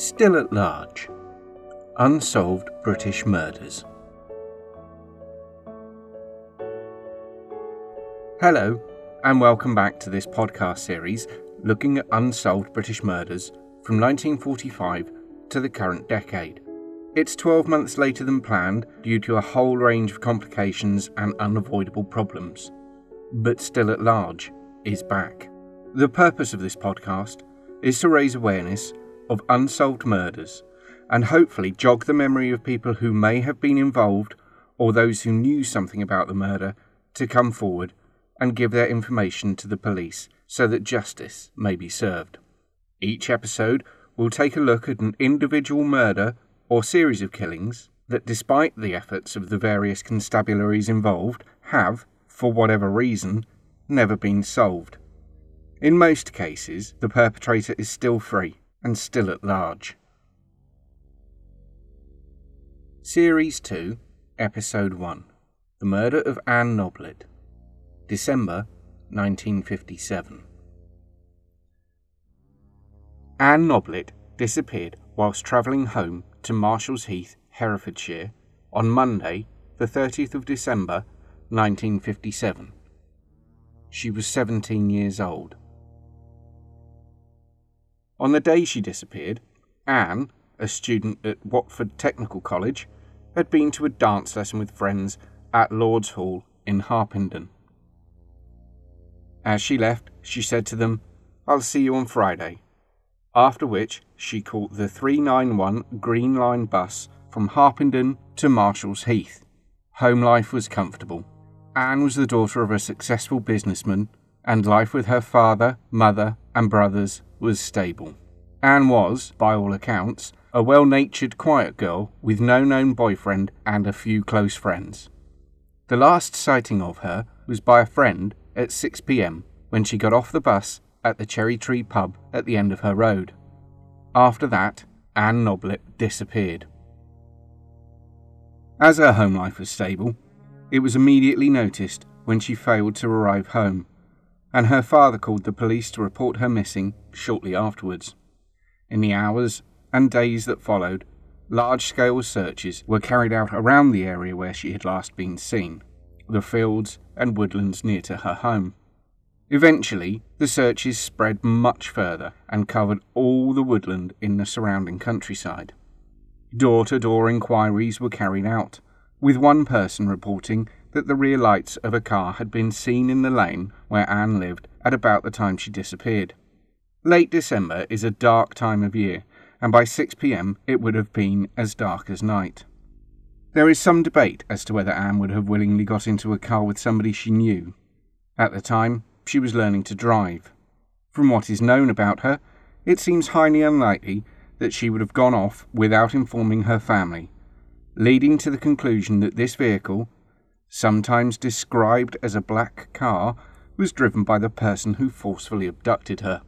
Still at large. Unsolved British murders. Hello, and welcome back to this podcast series looking at unsolved British murders from 1945 to the current decade. It's 12 months later than planned due to a whole range of complications and unavoidable problems. But Still at Large is back. The purpose of this podcast is to raise awareness of unsolved murders and hopefully jog the memory of people who may have been involved or those who knew something about the murder to come forward and give their information to the police so that justice may be served. Each episode will take a look at an individual murder or series of killings that, despite the efforts of the various constabularies involved, have, for whatever reason, never been solved. In most cases, the perpetrator is still free and still at large. Series 2, Episode 1 The Murder of Anne Noblett, December 1957. Anne Noblett disappeared whilst travelling home to Marshall's Heath, Hertfordshire, on Monday, the 30th of December 1957. She was 17 years old. On the day she disappeared, Anne, a student at Watford Technical College, had been to a dance lesson with friends at Lord's Hall in Harpenden. As she left, she said to them, I'll see you on Friday. After which, she caught the 391 Green Line bus from Harpenden to Marshall's Heath. Home life was comfortable. Anne was the daughter of a successful businessman, and life with her father, mother, and brothers was stable. Anne was, by all accounts, a well natured, quiet girl with no known boyfriend and a few close friends. The last sighting of her was by a friend at 6 pm when she got off the bus at the Cherry Tree pub at the end of her road. After that, Anne Noblett disappeared. As her home life was stable, it was immediately noticed when she failed to arrive home and her father called the police to report her missing shortly afterwards. In the hours and days that followed, large scale searches were carried out around the area where she had last been seen, the fields and woodlands near to her home. Eventually, the searches spread much further and covered all the woodland in the surrounding countryside. Door to door inquiries were carried out, with one person reporting that the rear lights of a car had been seen in the lane where Anne lived at about the time she disappeared. Late December is a dark time of year, and by 6 pm it would have been as dark as night. There is some debate as to whether Anne would have willingly got into a car with somebody she knew. At the time, she was learning to drive. From what is known about her, it seems highly unlikely that she would have gone off without informing her family, leading to the conclusion that this vehicle sometimes described as a black car, was driven by the person who forcefully abducted her.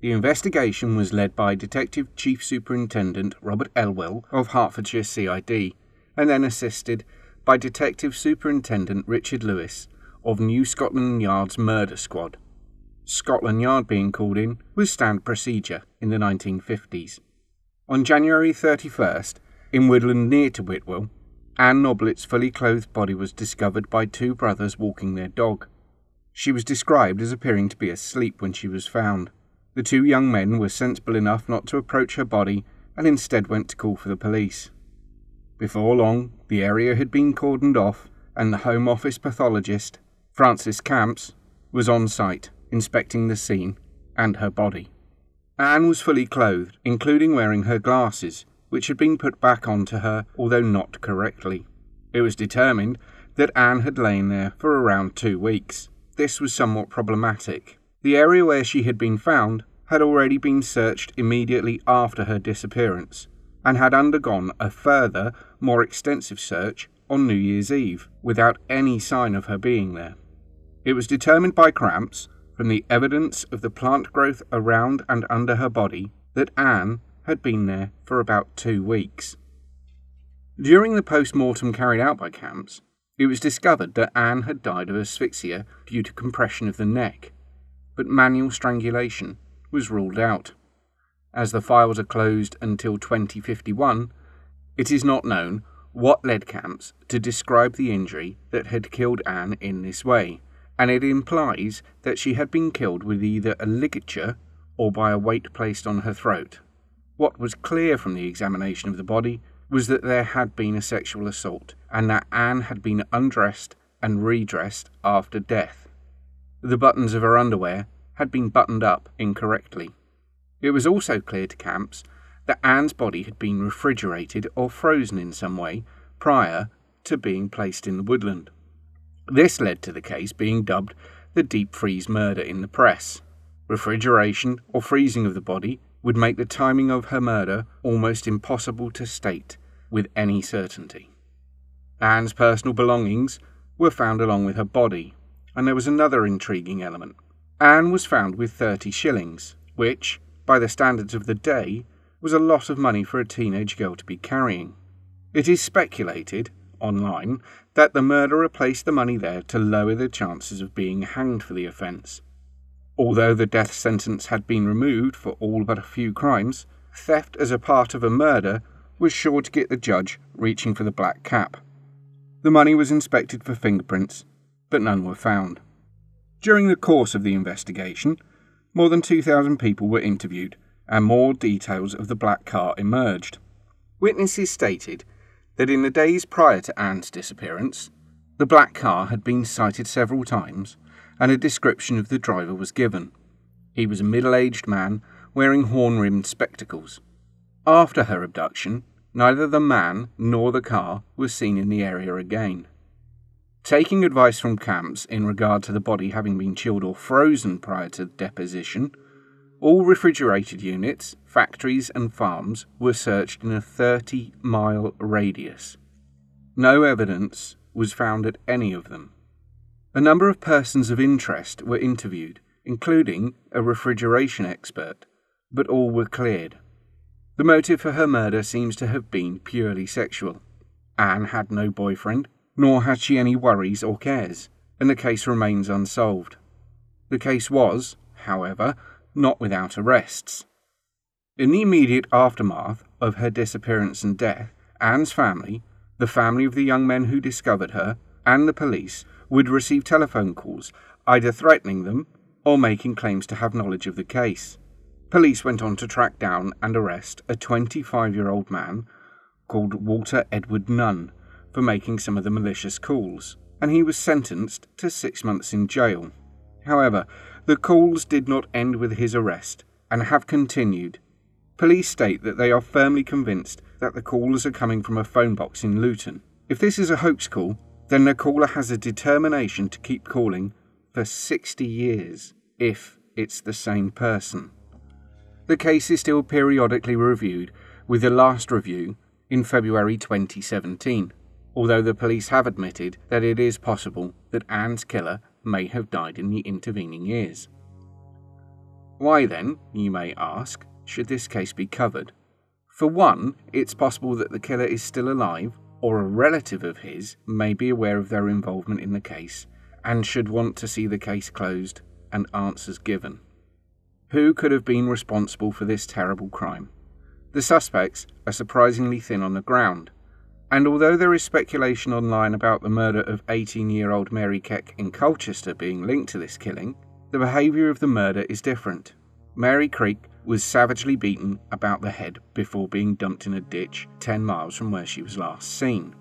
The investigation was led by Detective Chief Superintendent Robert Elwell of Hertfordshire CID, and then assisted by Detective Superintendent Richard Lewis of New Scotland Yard's Murder Squad. Scotland Yard being called in was standard procedure in the 1950s. On January 31st, in woodland near to Whitwell, Anne Noblett's fully clothed body was discovered by two brothers walking their dog. She was described as appearing to be asleep when she was found. The two young men were sensible enough not to approach her body and instead went to call for the police. Before long, the area had been cordoned off, and the Home Office pathologist, Francis Camps, was on site, inspecting the scene and her body. Anne was fully clothed, including wearing her glasses, which had been put back onto her, although not correctly. It was determined that Anne had lain there for around two weeks. This was somewhat problematic. The area where she had been found had already been searched immediately after her disappearance, and had undergone a further, more extensive search on New Year's Eve, without any sign of her being there. It was determined by Camps, from the evidence of the plant growth around and under her body, that Anne had been there for about two weeks. During the post mortem carried out by Camps, it was discovered that Anne had died of asphyxia due to compression of the neck, but manual strangulation was ruled out. as the files are closed until 2051, it is not known what led Camps to describe the injury that had killed Anne in this way, and it implies that she had been killed with either a ligature or by a weight placed on her throat. What was clear from the examination of the body was that there had been a sexual assault, and that Anne had been undressed and redressed after death. The buttons of her underwear had been buttoned up incorrectly. It was also clear to Camps that Anne's body had been refrigerated or frozen in some way prior to being placed in the woodland. This led to the case being dubbed the deep freeze murder in the press. Refrigeration or freezing of the body would make the timing of her murder almost impossible to state with any certainty. Anne's personal belongings were found along with her body, and there was another intriguing element. Anne was found with 30 shillings, which, by the standards of the day, was a lot of money for a teenage girl to be carrying. It is speculated, online, that the murderer placed the money there to lower the chances of being hanged for the offence. Although the death sentence had been removed for all but a few crimes, theft as a part of a murder was sure to get the judge reaching for the black cap. The money was inspected for fingerprints, but none were found. During the course of the investigation, more than 2,000 people were interviewed, and more details of the black car emerged. Witnesses stated that in the days prior to Anne's disappearance, the black car had been sighted several times and a description of the driver was given. He was a middle aged man wearing horn rimmed spectacles. After her abduction, neither the man nor the car was seen in the area again. Taking advice from Camps in regard to the body having been chilled or frozen prior to deposition, all refrigerated units, factories, and farms were searched in a 30 mile radius. No evidence was found at any of them. A number of persons of interest were interviewed, including a refrigeration expert, but all were cleared. The motive for her murder seems to have been purely sexual. Anne had no boyfriend, nor had she any worries or cares, and the case remains unsolved. The case was, however, not without arrests. In the immediate aftermath of her disappearance and death, Anne's family, the family of the young men who discovered her, and the police would receive telephone calls, either threatening them or making claims to have knowledge of the case. Police went on to track down and arrest a 25 year old man called Walter Edward Nunn for making some of the malicious calls, and he was sentenced to six months in jail. However, the calls did not end with his arrest and have continued. Police state that they are firmly convinced that the calls are coming from a phone box in Luton. If this is a hoax call, then the caller has a determination to keep calling for 60 years if it's the same person. The case is still periodically reviewed, with the last review in February 2017, although the police have admitted that it is possible that Anne's killer may have died in the intervening years. Why then, you may ask, should this case be covered? For one, it's possible that the killer is still alive or a relative of his may be aware of their involvement in the case and should want to see the case closed and answers given. Who could have been responsible for this terrible crime? The suspects are surprisingly thin on the ground, and although there is speculation online about the murder of 18 year old Mary Kriek in Colchester being linked to this killing, the behaviour of the murder is different. Mary Kriek was savagely beaten about the head before being dumped in a ditch 10 miles from where she was last seen.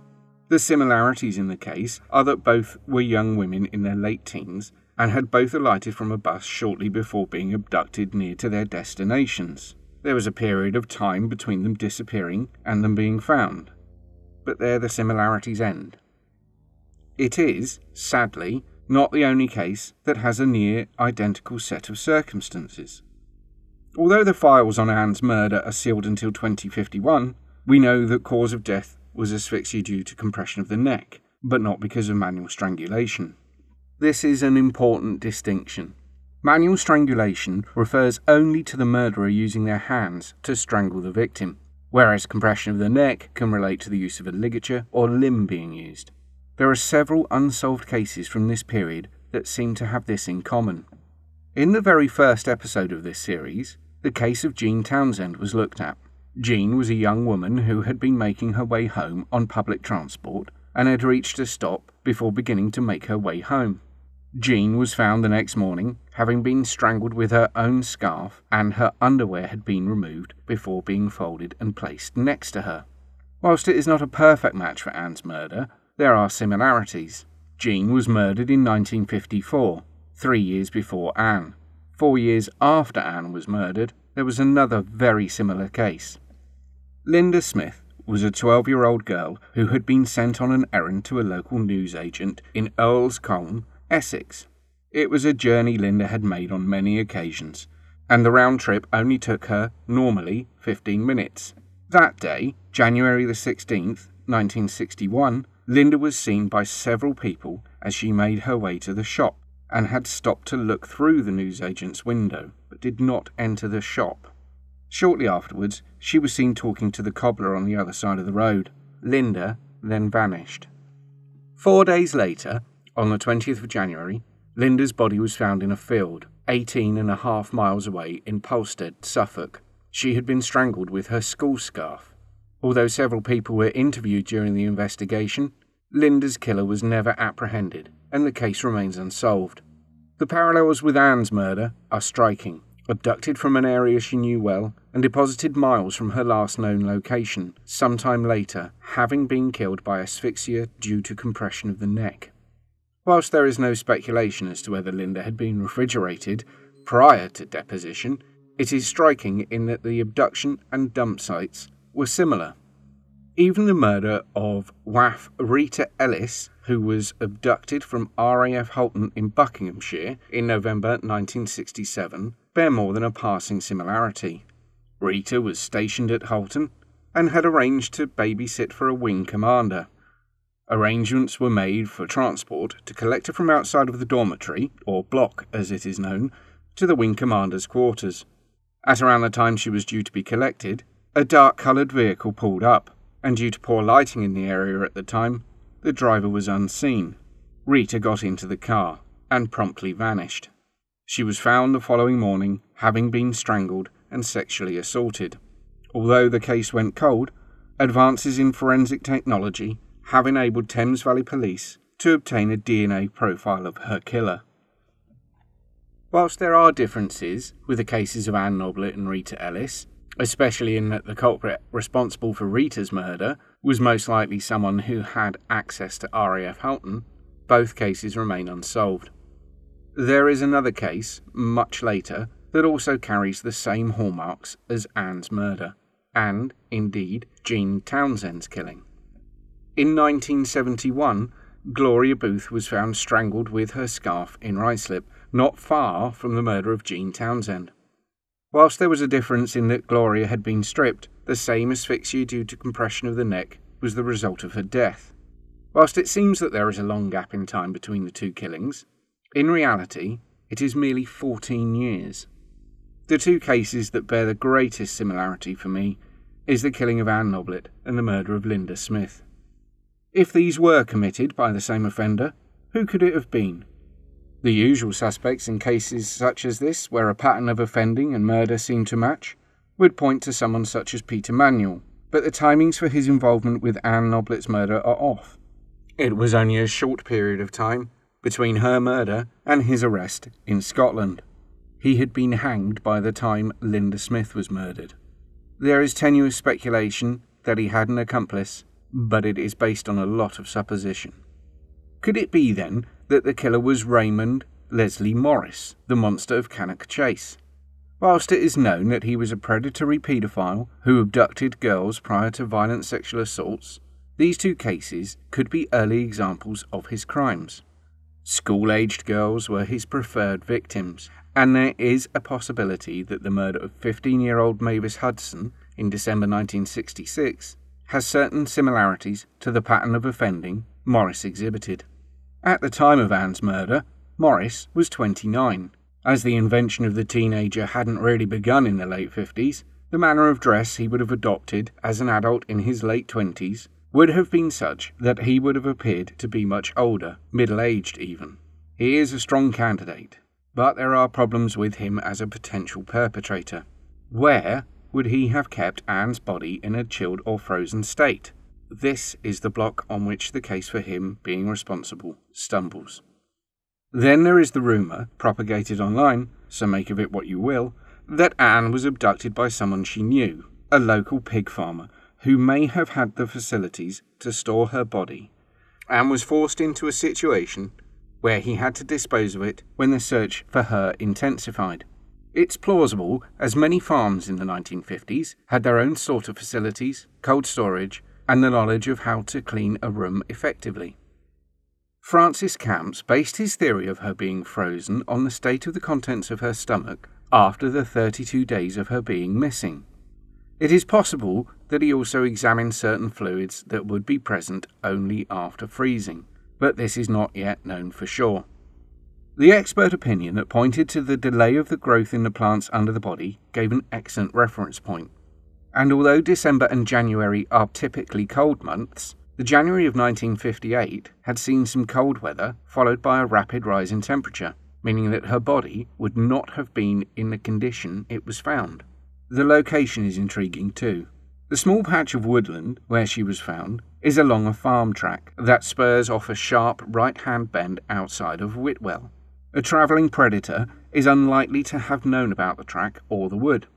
The similarities in the case are that both were young women in their late teens and had both alighted from a bus shortly before being abducted near to their destinations. There was a period of time between them disappearing and them being found. But there the similarities end. It is, sadly, not the only case that has a near identical set of circumstances. Although the files on Anne's murder are sealed until 2051, we know that cause of death was asphyxia due to compression of the neck, but not because of manual strangulation. This is an important distinction. Manual strangulation refers only to the murderer using their hands to strangle the victim, whereas compression of the neck can relate to the use of a ligature or limb being used. There are several unsolved cases from this period that seem to have this in common. In the very first episode of this series, the case of Jean Townsend was looked at. Jean was a young woman who had been making her way home on public transport and had reached a stop before beginning to make her way home. Jean was found the next morning, having been strangled with her own scarf, and her underwear had been removed before being folded and placed next to her. Whilst it is not a perfect match for Anne's murder, there are similarities. Jean was murdered in 1954, three years before Anne. Four years after Anne was murdered, there was another very similar case. Linda Smith was a 12 year old girl who had been sent on an errand to a local newsagent in Earl's Colne Essex. It was a journey Linda had made on many occasions, and the round trip only took her, normally, 15 minutes. That day, January the 16th, 1961, Linda was seen by several people as she made her way to the shop and had stopped to look through the newsagent's window, but did not enter the shop. Shortly afterwards, she was seen talking to the cobbler on the other side of the road. Linda then vanished. Four days later, on the 20th of January, Linda's body was found in a field, 18 and a half miles away in Polstead, Suffolk. She had been strangled with her school scarf. Although several people were interviewed during the investigation, Linda's killer was never apprehended, and the case remains unsolved. The parallels with Anne's murder are striking. Abducted from an area she knew well and deposited miles from her last known location, sometime later, having been killed by asphyxia due to compression of the neck. Whilst there is no speculation as to whether Linda had been refrigerated prior to deposition, it is striking in that the abduction and dump sites were similar. Even the murder of WAAF Rita Ellis, who was abducted from RAF Halton in Buckinghamshire in November 1967, bear more than a passing similarity. Rita was stationed at Halton and had arranged to babysit for a wing commander. Arrangements were made for transport to collect her from outside of the dormitory, or block as it is known, to the wing commander's quarters. At around the time she was due to be collected, a dark coloured vehicle pulled up, and due to poor lighting in the area at the time, the driver was unseen. Rita got into the car and promptly vanished. She was found the following morning, having been strangled and sexually assaulted. Although the case went cold, advances in forensic technology have enabled Thames Valley Police to obtain a DNA profile of her killer. Whilst there are differences with the cases of Anne Noblett and Rita Ellis, especially in that the culprit responsible for Rita's murder was most likely someone who had access to RAF Halton, both cases remain unsolved. There is another case, much later, that also carries the same hallmarks as Anne's murder, and, indeed, Jean Townsend's killing. In 1971, Gloria Booth was found strangled with her scarf in Ruislip, not far from the murder of Jean Townsend. Whilst there was a difference in that Gloria had been stripped, the same asphyxia due to compression of the neck was the result of her death. Whilst it seems that there is a long gap in time between the two killings, in reality, it is merely 14 years. The two cases that bear the greatest similarity for me is the killing of Anne Noblett and the murder of Linda Smith. If these were committed by the same offender, who could it have been? The usual suspects in cases such as this, where a pattern of offending and murder seem to match, would point to someone such as Peter Manuel, but the timings for his involvement with Anne Noblett's murder are off. It was only a short period of time between her murder and his arrest in Scotland. He had been hanged by the time Linda Smith was murdered. There is tenuous speculation that he had an accomplice but it is based on a lot of supposition. Could it be then that the killer was Raymond Leslie Morris, the monster of Cannock Chase? Whilst it is known that he was a predatory paedophile who abducted girls prior to violent sexual assaults, these two cases could be early examples of his crimes. School aged girls were his preferred victims, and there is a possibility that the murder of 15 year old Mavis Hudson in December 1966 has certain similarities to the pattern of offending Morris exhibited. At the time of Anne's murder, Morris was 29. As the invention of the teenager hadn't really begun in the late 50s, the manner of dress he would have adopted as an adult in his late 20s would have been such that he would have appeared to be much older, middle aged even. He is a strong candidate, but there are problems with him as a potential perpetrator. Where would he have kept Anne's body in a chilled or frozen state? This is the block on which the case for him being responsible stumbles. Then there is the rumour, propagated online, so make of it what you will, that Anne was abducted by someone she knew, a local pig farmer, who may have had the facilities to store her body, and was forced into a situation where he had to dispose of it when the search for her intensified. It's plausible, as many farms in the 1950s had their own sort of facilities, cold storage, and the knowledge of how to clean a room effectively. Francis Camps based his theory of her being frozen on the state of the contents of her stomach after the 32 days of her being missing. It is possible that he also examined certain fluids that would be present only after freezing, but this is not yet known for sure. The expert opinion that pointed to the delay of the growth in the plants under the body gave an excellent reference point. And although December and January are typically cold months, the January of 1958 had seen some cold weather followed by a rapid rise in temperature, meaning that her body would not have been in the condition it was found. The location is intriguing too. The small patch of woodland where she was found is along a farm track that spurs off a sharp right hand bend outside of Whitwell. A travelling predator is unlikely to have known about the track or the wood.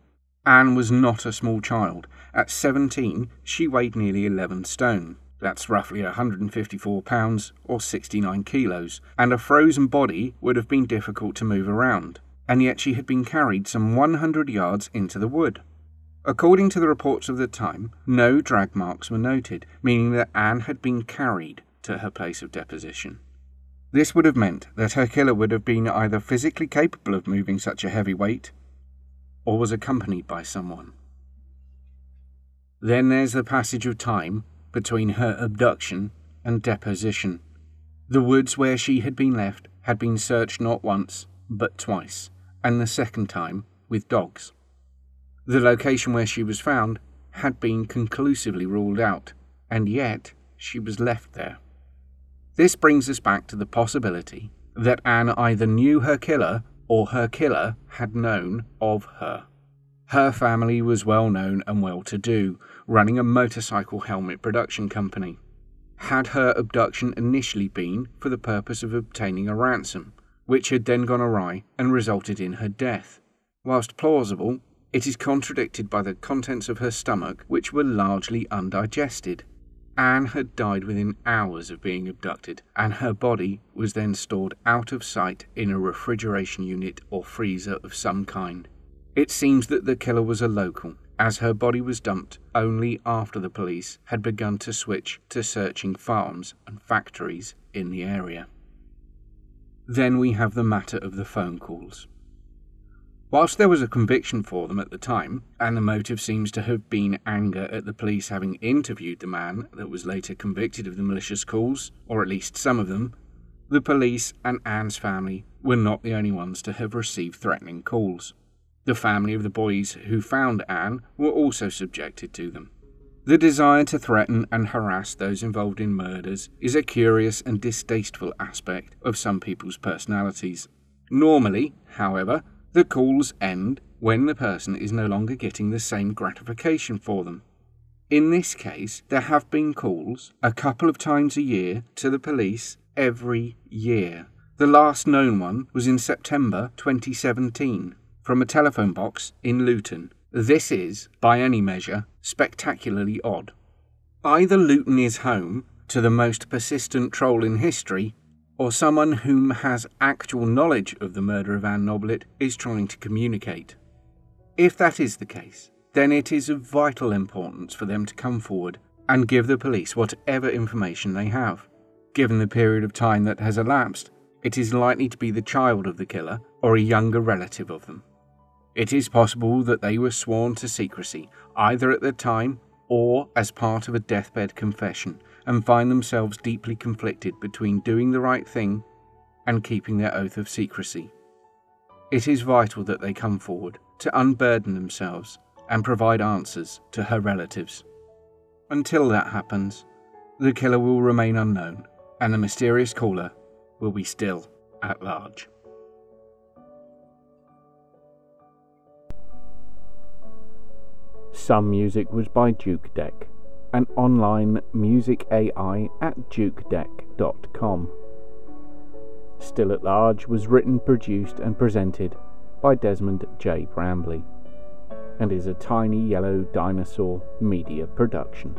Anne was not a small child. At 17, she weighed nearly 11 stone. That's roughly 154 pounds or 69 kilos, and a frozen body would have been difficult to move around, and yet she had been carried some 100 yards into the wood. According to the reports of the time, no drag marks were noted, meaning that Anne had been carried to her place of deposition. This would have meant that her killer would have been either physically capable of moving such a heavy weight or was accompanied by someone. Then there's the passage of time between her abduction and deposition. The woods where she had been left had been searched not once, but twice, and the second time with dogs. The location where she was found had been conclusively ruled out, and yet she was left there. This brings us back to the possibility that Anne either knew her killer or her killer had known of her. Her family was well known and well to do, running a motorcycle helmet production company. Had her abduction initially been for the purpose of obtaining a ransom, which had then gone awry and resulted in her death? Whilst plausible, it is contradicted by the contents of her stomach, which were largely undigested. Anne had died within hours of being abducted, and her body was then stored out of sight in a refrigeration unit or freezer of some kind. It seems that the killer was a local, as her body was dumped only after the police had begun to switch to searching farms and factories in the area. Then we have the matter of the phone calls. Whilst there was a conviction for them at the time, and the motive seems to have been anger at the police having interviewed the man that was later convicted of the malicious calls, or at least some of them, the police and Anne's family were not the only ones to have received threatening calls. The family of the boys who found Anne were also subjected to them. The desire to threaten and harass those involved in murders is a curious and distasteful aspect of some people's personalities. Normally, however, the calls end when the person is no longer getting the same gratification for them. In this case, there have been calls a couple of times a year to the police every year. The last known one was in September 2017 from a telephone box in Luton. This is, by any measure, spectacularly odd. Either Luton is home to the most persistent troll in history, or someone whom has actual knowledge of the murder of Anne Noblett is trying to communicate. If that is the case, then it is of vital importance for them to come forward and give the police whatever information they have. Given the period of time that has elapsed, it is likely to be the child of the killer or a younger relative of them. It is possible that they were sworn to secrecy, either at the time or as part of a deathbed confession, and find themselves deeply conflicted between doing the right thing and keeping their oath of secrecy. It is vital that they come forward to unburden themselves and provide answers to her relatives. Until that happens, the killer will remain unknown and the mysterious caller will be still at large. Some music was by Jukedeck, an online music AI at jukedeck.com. Still at Large was written, produced, and presented by Desmond J. Brambley and is a tiny yellow dinosaur media production.